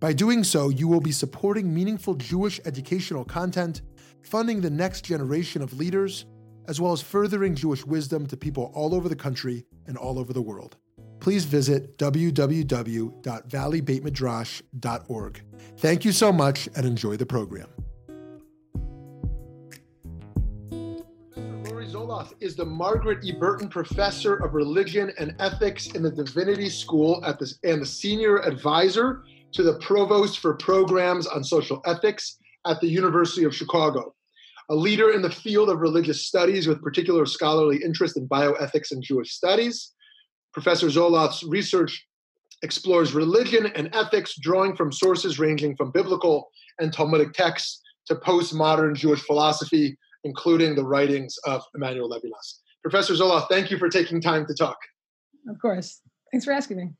By doing so, you will be supporting meaningful Jewish educational content, funding the next generation of leaders, as well as furthering Jewish wisdom to people all over the country and all over the world. Please visit www.valleybeitmidrash.org. Thank you so much and enjoy the program. Laurie Zoloth is the Margaret E. Burton Professor of Religion and Ethics in the Divinity School at the, and the Senior Advisor to the Provost for Programs on Social Ethics at the University of Chicago. A leader in the field of religious studies with particular scholarly interest in bioethics and Jewish studies. Professor Zoloth's research explores religion and ethics, drawing from sources ranging from biblical and Talmudic texts to postmodern Jewish philosophy, including the writings of Emmanuel Levinas. Professor Zoloth, thank you for taking time to talk. Of course. Thanks for asking me.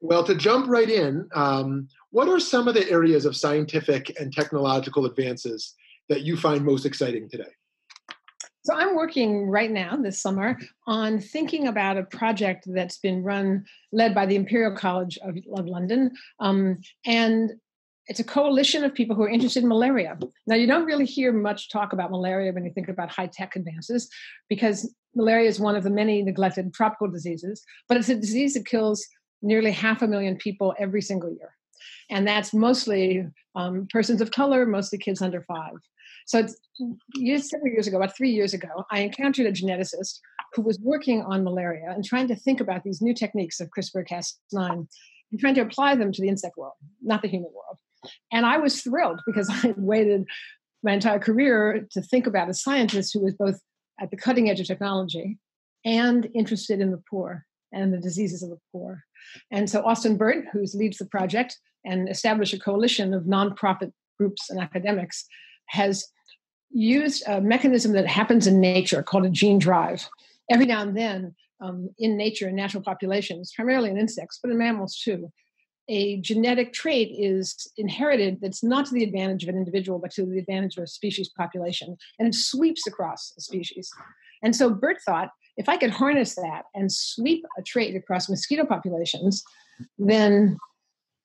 Well, to jump right in, um, what are some of the areas of scientific and technological advances that you find most exciting today? So, I'm working right now this summer on thinking about a project that's been run, led by the Imperial College of, of London. Um, and it's a coalition of people who are interested in malaria. Now, you don't really hear much talk about malaria when you think about high tech advances, because malaria is one of the many neglected tropical diseases, but it's a disease that kills nearly half a million people every single year. And that's mostly um, persons of color, mostly kids under five. So years, several years ago, about three years ago, I encountered a geneticist who was working on malaria and trying to think about these new techniques of CRISPR-Cas9 and trying to apply them to the insect world, not the human world. And I was thrilled because I had waited my entire career to think about a scientist who was both at the cutting edge of technology and interested in the poor and the diseases of the poor. And so Austin Burt, who leads the project and established a coalition of nonprofit groups and academics, has used a mechanism that happens in nature called a gene drive. Every now and then, um, in nature, in natural populations, primarily in insects, but in mammals too, a genetic trait is inherited that's not to the advantage of an individual, but to the advantage of a species population, and it sweeps across a species. And so Burt thought if I could harness that and sweep a trait across mosquito populations, then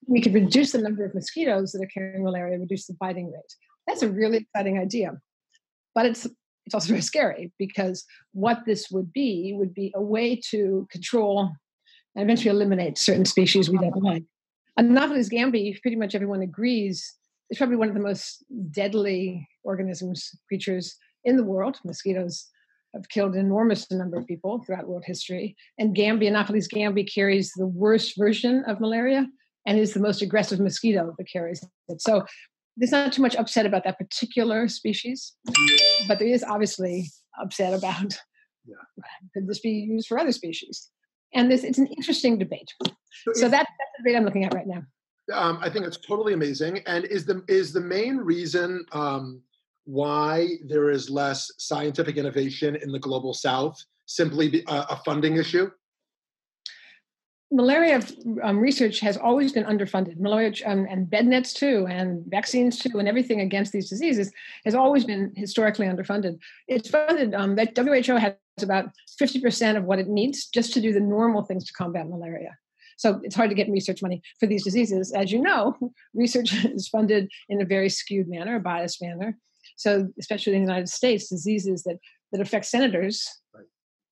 we could reduce the number of mosquitoes that are carrying malaria, reduce the biting rate. That's a really exciting idea. But it's it's also very scary because what this would be would be a way to control and eventually eliminate certain species we don't like. Anopheles gambi, pretty much everyone agrees, is probably one of the most deadly organisms, creatures in the world. Mosquitoes have killed an enormous number of people throughout world history. And Gambia, Anopheles gambiae, carries the worst version of malaria and is the most aggressive mosquito that carries it. So there's not too much upset about that particular species, but there is obviously upset about yeah. could this be used for other species? And this it's an interesting debate. So, so that, that's the debate I'm looking at right now. Um, I think it's totally amazing. And is the is the main reason um, why there is less scientific innovation in the global south simply a, a funding issue? Malaria um, research has always been underfunded. Malaria um, and bed nets too, and vaccines too, and everything against these diseases has always been historically underfunded. It's funded. Um, that WHO has about fifty percent of what it needs just to do the normal things to combat malaria. So it's hard to get research money for these diseases. As you know, research is funded in a very skewed manner, a biased manner. So, especially in the United States, diseases that, that affect senators, right.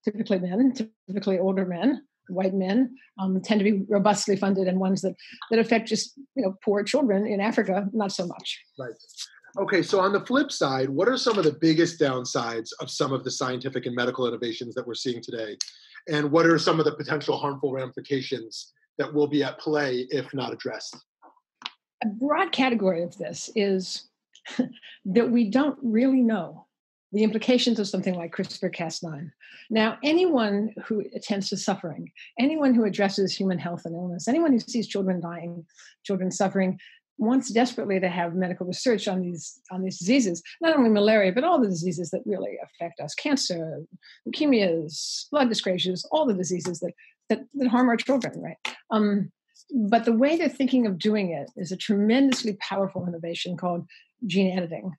typically men, typically older men, white men, um, tend to be robustly funded, and ones that, that affect just you know poor children in Africa, not so much. Right. Okay, so on the flip side, what are some of the biggest downsides of some of the scientific and medical innovations that we're seeing today? And what are some of the potential harmful ramifications that will be at play if not addressed? A broad category of this is that we don't really know the implications of something like CRISPR Cas9. Now, anyone who attends to suffering, anyone who addresses human health and illness, anyone who sees children dying, children suffering, wants desperately to have medical research on these on these diseases, not only malaria, but all the diseases that really affect us: cancer, leukemias, blood dyscrasias, all the diseases that that, that harm our children, right? Um, but the way they're thinking of doing it is a tremendously powerful innovation called gene editing.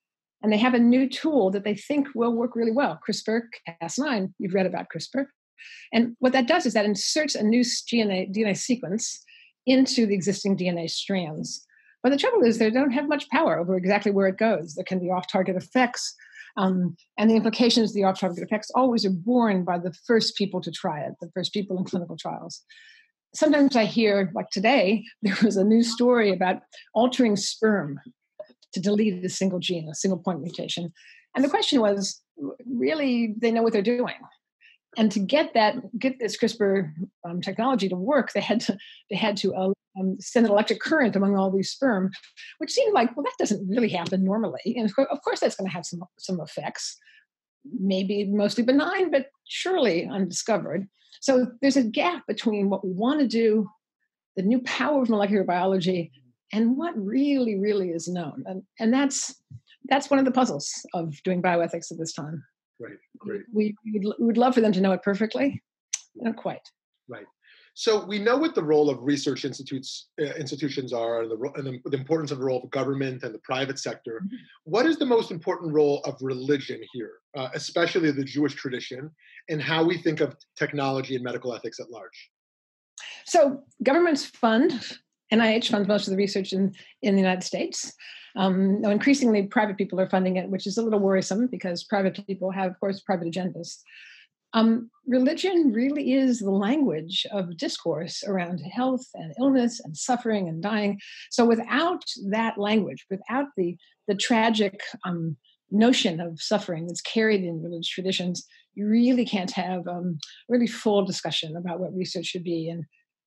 And they have a new tool that they think will work really well CRISPR Cas9. You've read about CRISPR. And what that does is that inserts a new DNA, DNA sequence into the existing DNA strands. But the trouble is, they don't have much power over exactly where it goes. There can be off target effects. Um, and the implications of the off target effects always are borne by the first people to try it, the first people in clinical trials. Sometimes I hear, like today, there was a new story about altering sperm to delete a single gene, a single point mutation. And the question was really, they know what they're doing. And to get that get this crispr um, technology to work they had to they had to uh, um, send an electric current among all these sperm which seemed like well that doesn't really happen normally. And of course that's going to have some some effects. Maybe mostly benign but surely undiscovered. So there's a gap between what we want to do the new power of molecular biology and what really really is known and and that's that's one of the puzzles of doing bioethics at this time Right. Great. We, we would love for them to know it perfectly. Not quite. Right. So we know what the role of research institutes uh, institutions are, and the, and the, the, importance of the role of government and the private sector. Mm-hmm. What is the most important role of religion here, uh, especially the Jewish tradition, and how we think of technology and medical ethics at large? So governments fund NIH funds most of the research in, in the United States. Um, now, increasingly, private people are funding it, which is a little worrisome because private people have, of course, private agendas. Um, religion really is the language of discourse around health and illness and suffering and dying. So, without that language, without the the tragic um, notion of suffering that's carried in religious traditions, you really can't have um, really full discussion about what research should be and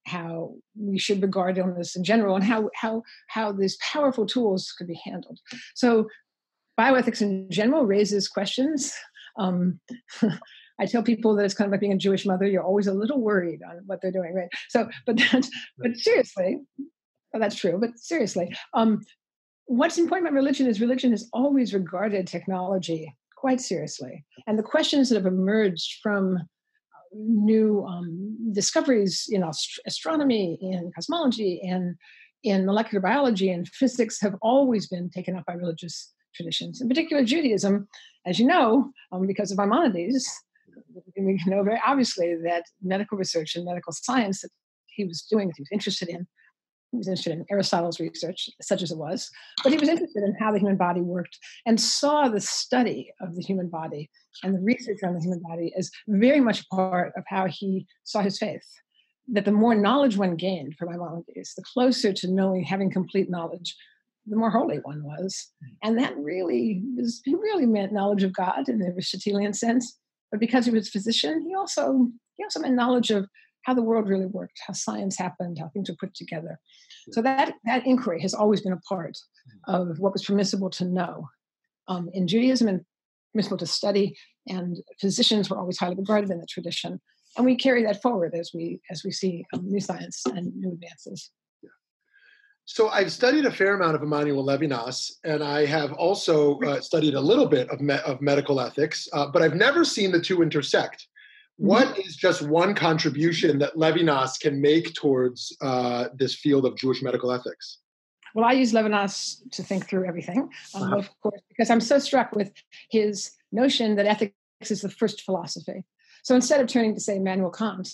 how we should regard illness in general and how how how these powerful tools could be handled so bioethics in general raises questions um, I tell people that it's kind of like being a Jewish mother. You're always a little worried on what they're doing, right? So, but that's, but seriously, well, that's true. But seriously, um, what's important about religion is religion has always regarded technology quite seriously, and the questions that have emerged from new um, discoveries in ast- astronomy, in cosmology, and in molecular biology and physics have always been taken up by religious traditions, in particular Judaism. As you know, um, because of Maimonides, we know very obviously that medical research and medical science that he was doing, that he was interested in, he was interested in Aristotle's research, such as it was, but he was interested in how the human body worked and saw the study of the human body and the research on the human body as very much part of how he saw his faith. That the more knowledge one gained from Maimonides, the closer to knowing, having complete knowledge, the more holy one was. Hmm. And that really was, he really meant knowledge of God in the Aristotelian sense. But because he was a physician, he also he also meant knowledge of how the world really worked, how science happened, how things were put together. So that that inquiry has always been a part mm. of what was permissible to know um, in Judaism and permissible to study. And physicians were always highly regarded in the tradition, and we carry that forward as we as we see um, new science and new advances. So I've studied a fair amount of Emmanuel Levinas, and I have also uh, studied a little bit of, me- of medical ethics, uh, but I've never seen the two intersect. What mm-hmm. just one contribution that Levinas can make towards uh, this field of Jewish medical ethics? Well, I use Levinas to think through everything, um, uh-huh. of course, because I'm so struck with his notion that ethics is the first philosophy. So instead of turning to, say, Immanuel Kant,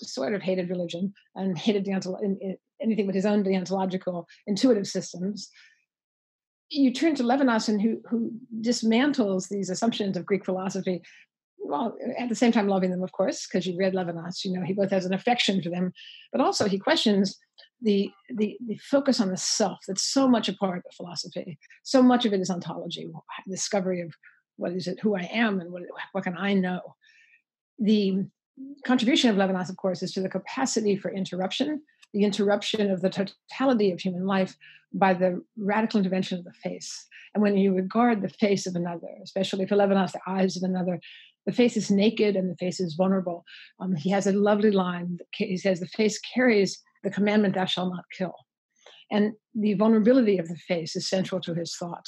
sort of hated religion and hated deontolo- anything with his own deontological intuitive systems, you turn to Levinas, and who, who dismantles these assumptions of Greek philosophy well, at the same time loving them, of course, because you read Levinas, you know, he both has an affection for them, but also he questions the, the, the focus on the self that's so much a part of philosophy. So much of it is ontology, discovery of what is it, who I am, and what, what can I know. The contribution of Levinas, of course, is to the capacity for interruption, the interruption of the totality of human life by the radical intervention of the face. And when you regard the face of another, especially for Levinas, the eyes of another, the face is naked and the face is vulnerable. Um, he has a lovely line. He says, The face carries the commandment, Thou shalt not kill. And the vulnerability of the face is central to his thought.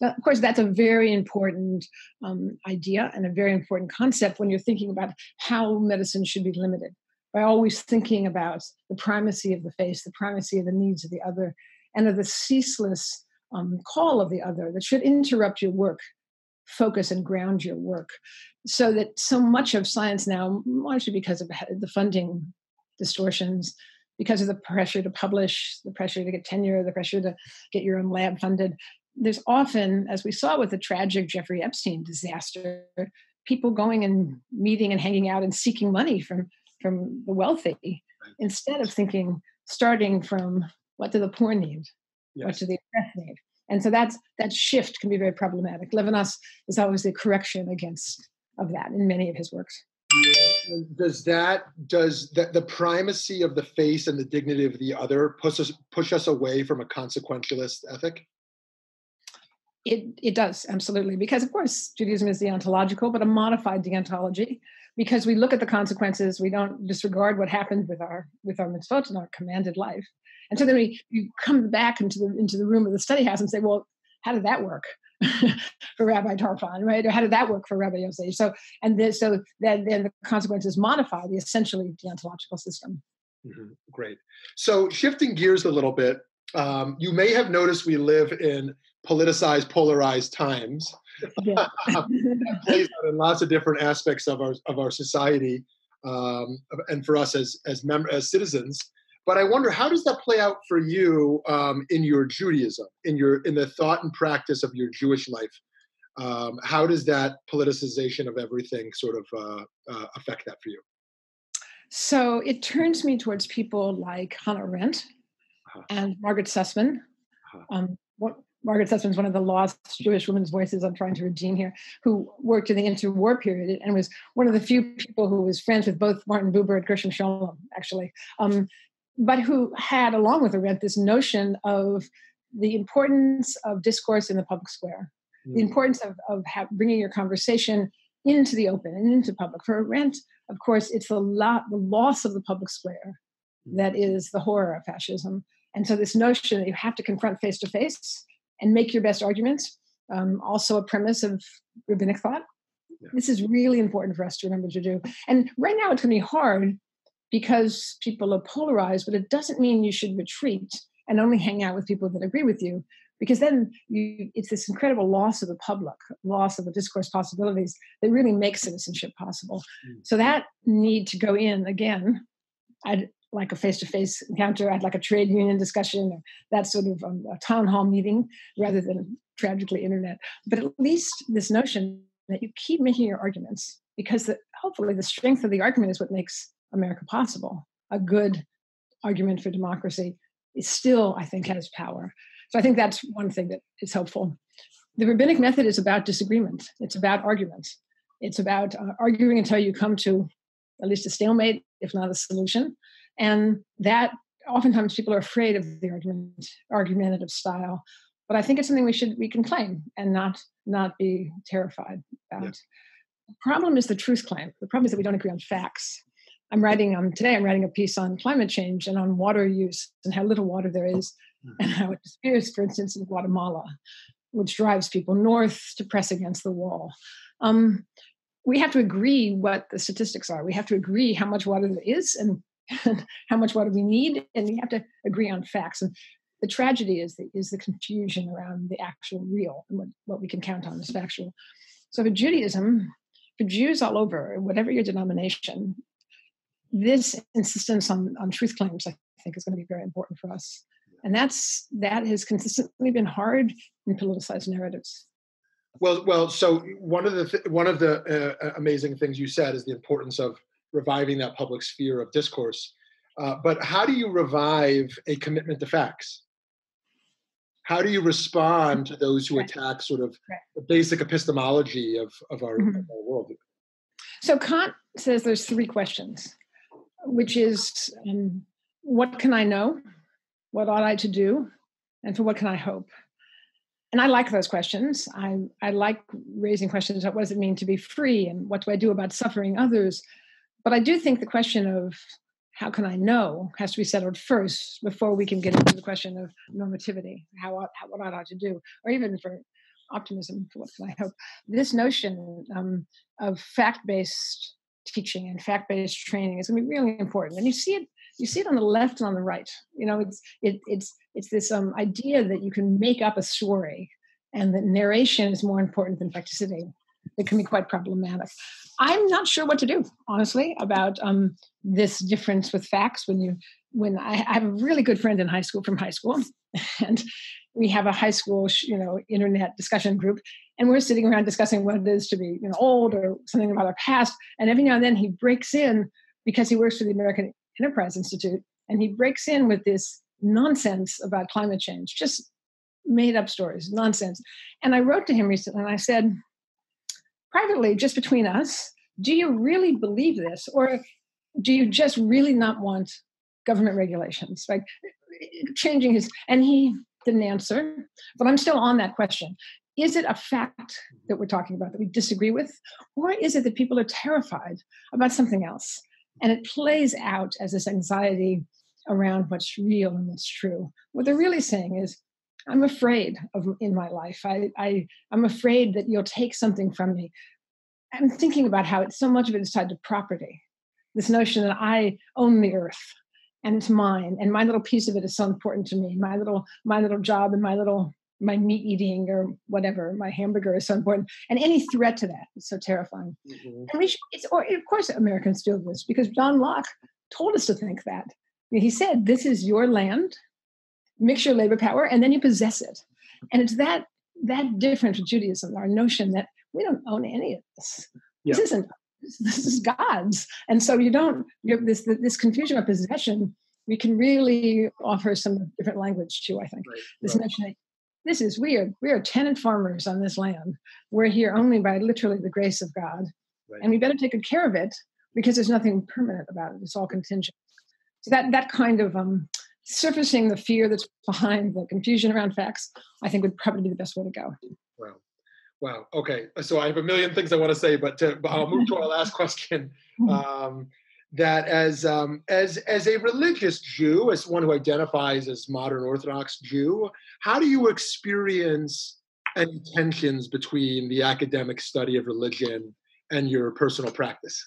Now, of course, that's a very important um, idea and a very important concept when you're thinking about how medicine should be limited. By always thinking about the primacy of the face, the primacy of the needs of the other, and of the ceaseless um, call of the other that should interrupt your work, focus and ground your work. So that so much of science now, largely because of the funding distortions, because of the pressure to publish, the pressure to get tenure, the pressure to get your own lab funded, there's often, as we saw with the tragic Jeffrey Epstein disaster, people going and meeting and hanging out and seeking money from from the wealthy instead of thinking starting from what do the poor need yes. what do the oppressed need and so that's that shift can be very problematic. Levinas is always a correction against of that in many of his works. Does that does that the primacy of the face and the dignity of the other push us push us away from a consequentialist ethic? It, it does absolutely. Because of course judaism is deontological but a modified deontology. Because we look at the consequences we don't disregard what happened with our with our mitzvot and our commanded life and so then we, we come back into the into the room of the study house and say well how did that work for Rabbi Tarfon, right? Or how did that work for Rabbi Yosef? So, and then, so then, then the consequences modify the essentially deontological system. Mm-hmm. Great. So, shifting gears a little bit, um, you may have noticed we live in politicized, polarized times. Yeah. plays out in lots of different aspects of our of our society, um, and for us as as mem- as citizens. But I wonder how does that play out for you um, in your Judaism, in your in the thought and practice of your Jewish life? Um, how does that politicization of everything sort of uh, uh, affect that for you? So it turns me towards people like Hannah Arendt uh-huh. and Margaret Susman. Uh-huh. Um, what, Margaret Susman is one of the lost Jewish women's voices I'm trying to redeem here, who worked in the interwar period and was one of the few people who was friends with both Martin Buber and Gershom Scholem, actually, um, but who had, along with Arendt, this notion of the importance of discourse in the public square, mm. the importance of, of ha- bringing your conversation into the open and into public. For Arendt, of course, it's the, lo- the loss of the public square mm. that is the horror of fascism. And so, this notion that you have to confront face to face and make your best arguments. Um, also, a premise of rabbinic thought. Yeah. This is really important for us to remember to do. And right now, it's going to be hard because people are polarized, but it doesn't mean you should retreat and only hang out with people that agree with you, because then you, it's this incredible loss of the public, loss of the discourse possibilities that really makes citizenship possible. Mm. So that need to go in again. I'd like a face-to-face encounter. I'd like a trade union discussion, or that sort of um, a town hall meeting, rather than tragically internet. But at least this notion that you keep making your arguments, because the, hopefully the strength of the argument is what makes America possible. A good argument for democracy is still, I think, has power. So I think that's one thing that is helpful. The rabbinic method is about disagreement. It's about arguments. It's about uh, arguing until you come to at least a stalemate, if not a solution. And that oftentimes people are afraid of the argument, argumentative style. But I think it's something we should we can claim and not not be terrified about. Yeah. The problem is the truth claim. The problem is that we don't agree on facts. I'm writing um, today. I'm writing a piece on climate change and on water use and how little water there is, mm-hmm. and how it disappears, for instance, in Guatemala, which drives people north to press against the wall. Um, we have to agree what the statistics are. We have to agree how much water there is and how much water we need, and we have to agree on facts. And the tragedy is the, is the confusion around the actual real and what, what we can count on as factual. So for Judaism, for Jews all over, whatever your denomination, this insistence on, on truth claims, I think, is going to be very important for us. And that's that has consistently been hard in politicized narratives. Well, well. So one of the th- one of the uh, amazing things you said is the importance of reviving that public sphere of discourse. Uh, but how do you revive a commitment to facts? How do you respond to those who attack sort of the basic epistemology of, of, our, mm-hmm. of our world? So Kant says there's three questions, which is um, what can I know? What ought I to do? And for what can I hope? And I like those questions. I, I like raising questions about what does it mean to be free and what do I do about suffering others? But I do think the question of how can I know has to be settled first before we can get into the question of normativity, how, how what ought I to do, or even for optimism, for what can I hope? This notion um, of fact-based teaching and fact-based training is going to be really important, and you see it. You see it on the left and on the right. You know, it's it, it's it's this um, idea that you can make up a story, and that narration is more important than facticity. It can be quite problematic. I'm not sure what to do, honestly, about um, this difference with facts. When you, when I, I have a really good friend in high school from high school, and we have a high school, you know, internet discussion group, and we're sitting around discussing what it is to be, you know, old or something about our past. And every now and then he breaks in because he works for the American Enterprise Institute, and he breaks in with this nonsense about climate change, just made up stories, nonsense. And I wrote to him recently, and I said, privately, just between us, do you really believe this? Or do you just really not want government regulations? Like changing his, and he didn't answer, but I'm still on that question. Is it a fact mm-hmm. that we're talking about that we disagree with? Or is it that people are terrified about something else? And it plays out as this anxiety around what's real and what's true. What they're really saying is, I'm afraid of in my life. I, I I'm afraid that you'll take something from me. I'm thinking about how it's so much of it is tied to property. This notion that I own the earth and it's mine, and my little piece of it is so important to me. My little my little job and my little my meat eating or whatever, my hamburger is so important. And any threat to that is so terrifying. Mm-hmm. And we should, it's, or of course, Americans do this because John Locke told us to think that. He said, This is your land, mix your labor power, and then you possess it. And it's that that difference with Judaism, our notion that we don't own any of this. Yeah. This isn't this is God's. And so you don't you have this this confusion of possession. We can really offer some different language too, I think. Right. This right. notion that this is we are we are tenant farmers on this land. We're here only by literally the grace of God. Right. And we better take good care of it because there's nothing permanent about it. It's all contingent. So that that kind of um, surfacing the fear that's behind the confusion around facts, I think would probably be the best way to go. Wow. Wow. Okay. So I have a million things I want to say, but, to, but I'll move to our last question. Mm-hmm. Um, that as um, as as a religious Jew, as one who identifies as modern Orthodox Jew, how do you experience any tensions between the academic study of religion and your personal practice?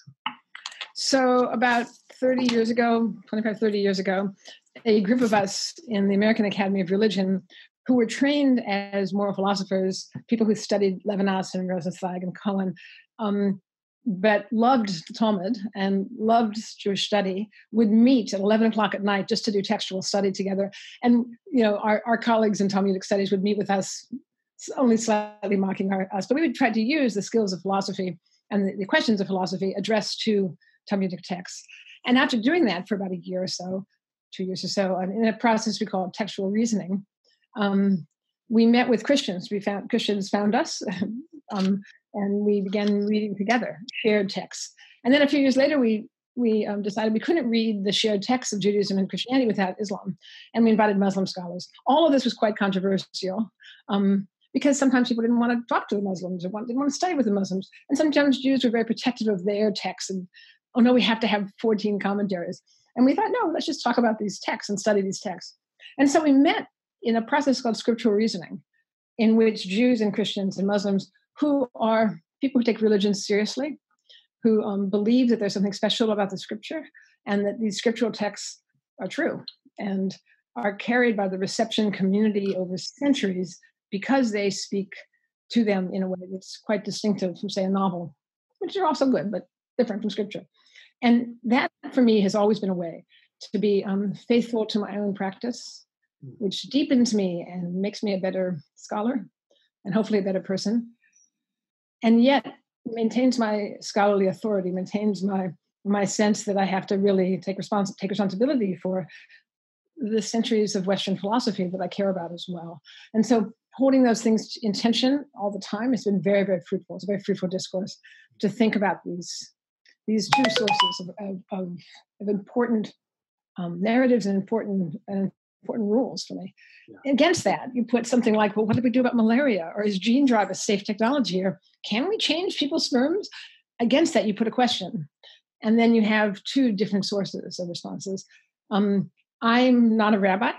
So about 30 years ago, 25, 30 years ago, a group of us in the American Academy of Religion who were trained as moral philosophers, people who studied Levinas and Rosenzweig and Cohen, um, but loved Talmud and loved Jewish study, would meet at 11 o'clock at night just to do textual study together. And, you know, our, our colleagues in Talmudic studies would meet with us, only slightly mocking our, us, but we would try to use the skills of philosophy and the, the questions of philosophy addressed to Talmudic texts. And after doing that for about a year or so, two years or so, in a process we call textual reasoning. Um, we met with Christians. We found Christians found us, um, and we began reading together, shared texts. And then a few years later, we we um, decided we couldn't read the shared texts of Judaism and Christianity without Islam, and we invited Muslim scholars. All of this was quite controversial um, because sometimes people didn't want to talk to the Muslims or didn't want to study with the Muslims, and sometimes Jews were very protective of their texts and oh no, we have to have 14 commentaries. And we thought, no, let's just talk about these texts and study these texts. And so we met in a process called scriptural reasoning, in which Jews and Christians and Muslims who are people who take religion seriously, who um, believe that there's something special about the scripture and that these scriptural texts are true and are carried by the reception community over centuries because they speak to them in a way that's quite distinctive from, say, a novel, which are also good, but different from scripture. And that for me has always been a way to be um, faithful to my own practice, hmm. which deepens me and makes me a better scholar and hopefully a better person. And yet maintains my scholarly authority, maintains my my sense that I have to really take respons- take responsibility for the centuries of Western philosophy that I care about as well. And so holding those things in tension all the time has been very, very fruitful. It's a very fruitful discourse to think about these these two sources of, of, of, important um, narratives and important and important rules for me. Yeah. Against that, you put something like, well, what do we do about malaria? Or is gene drive a safe technology? Or can we change people's sperms? Against that, you put a question. and then you have two different sources of responses. Um, I'm not a rabbi,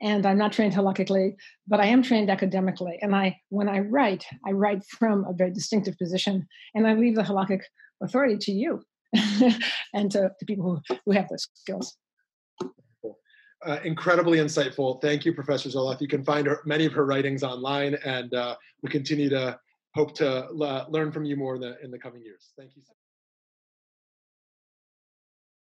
and I'm not trained halakhically, but I am trained academically. And I, when I write, I write from a very distinctive position, and I leave the halakhic authority to you and to, to people who, who have those skills. Uh, incredibly insightful. Thank you, Professor Zoloth. You can find her, many of her writings online, and uh, we continue to hope to uh, learn from you more in the, in the coming years. Thank you.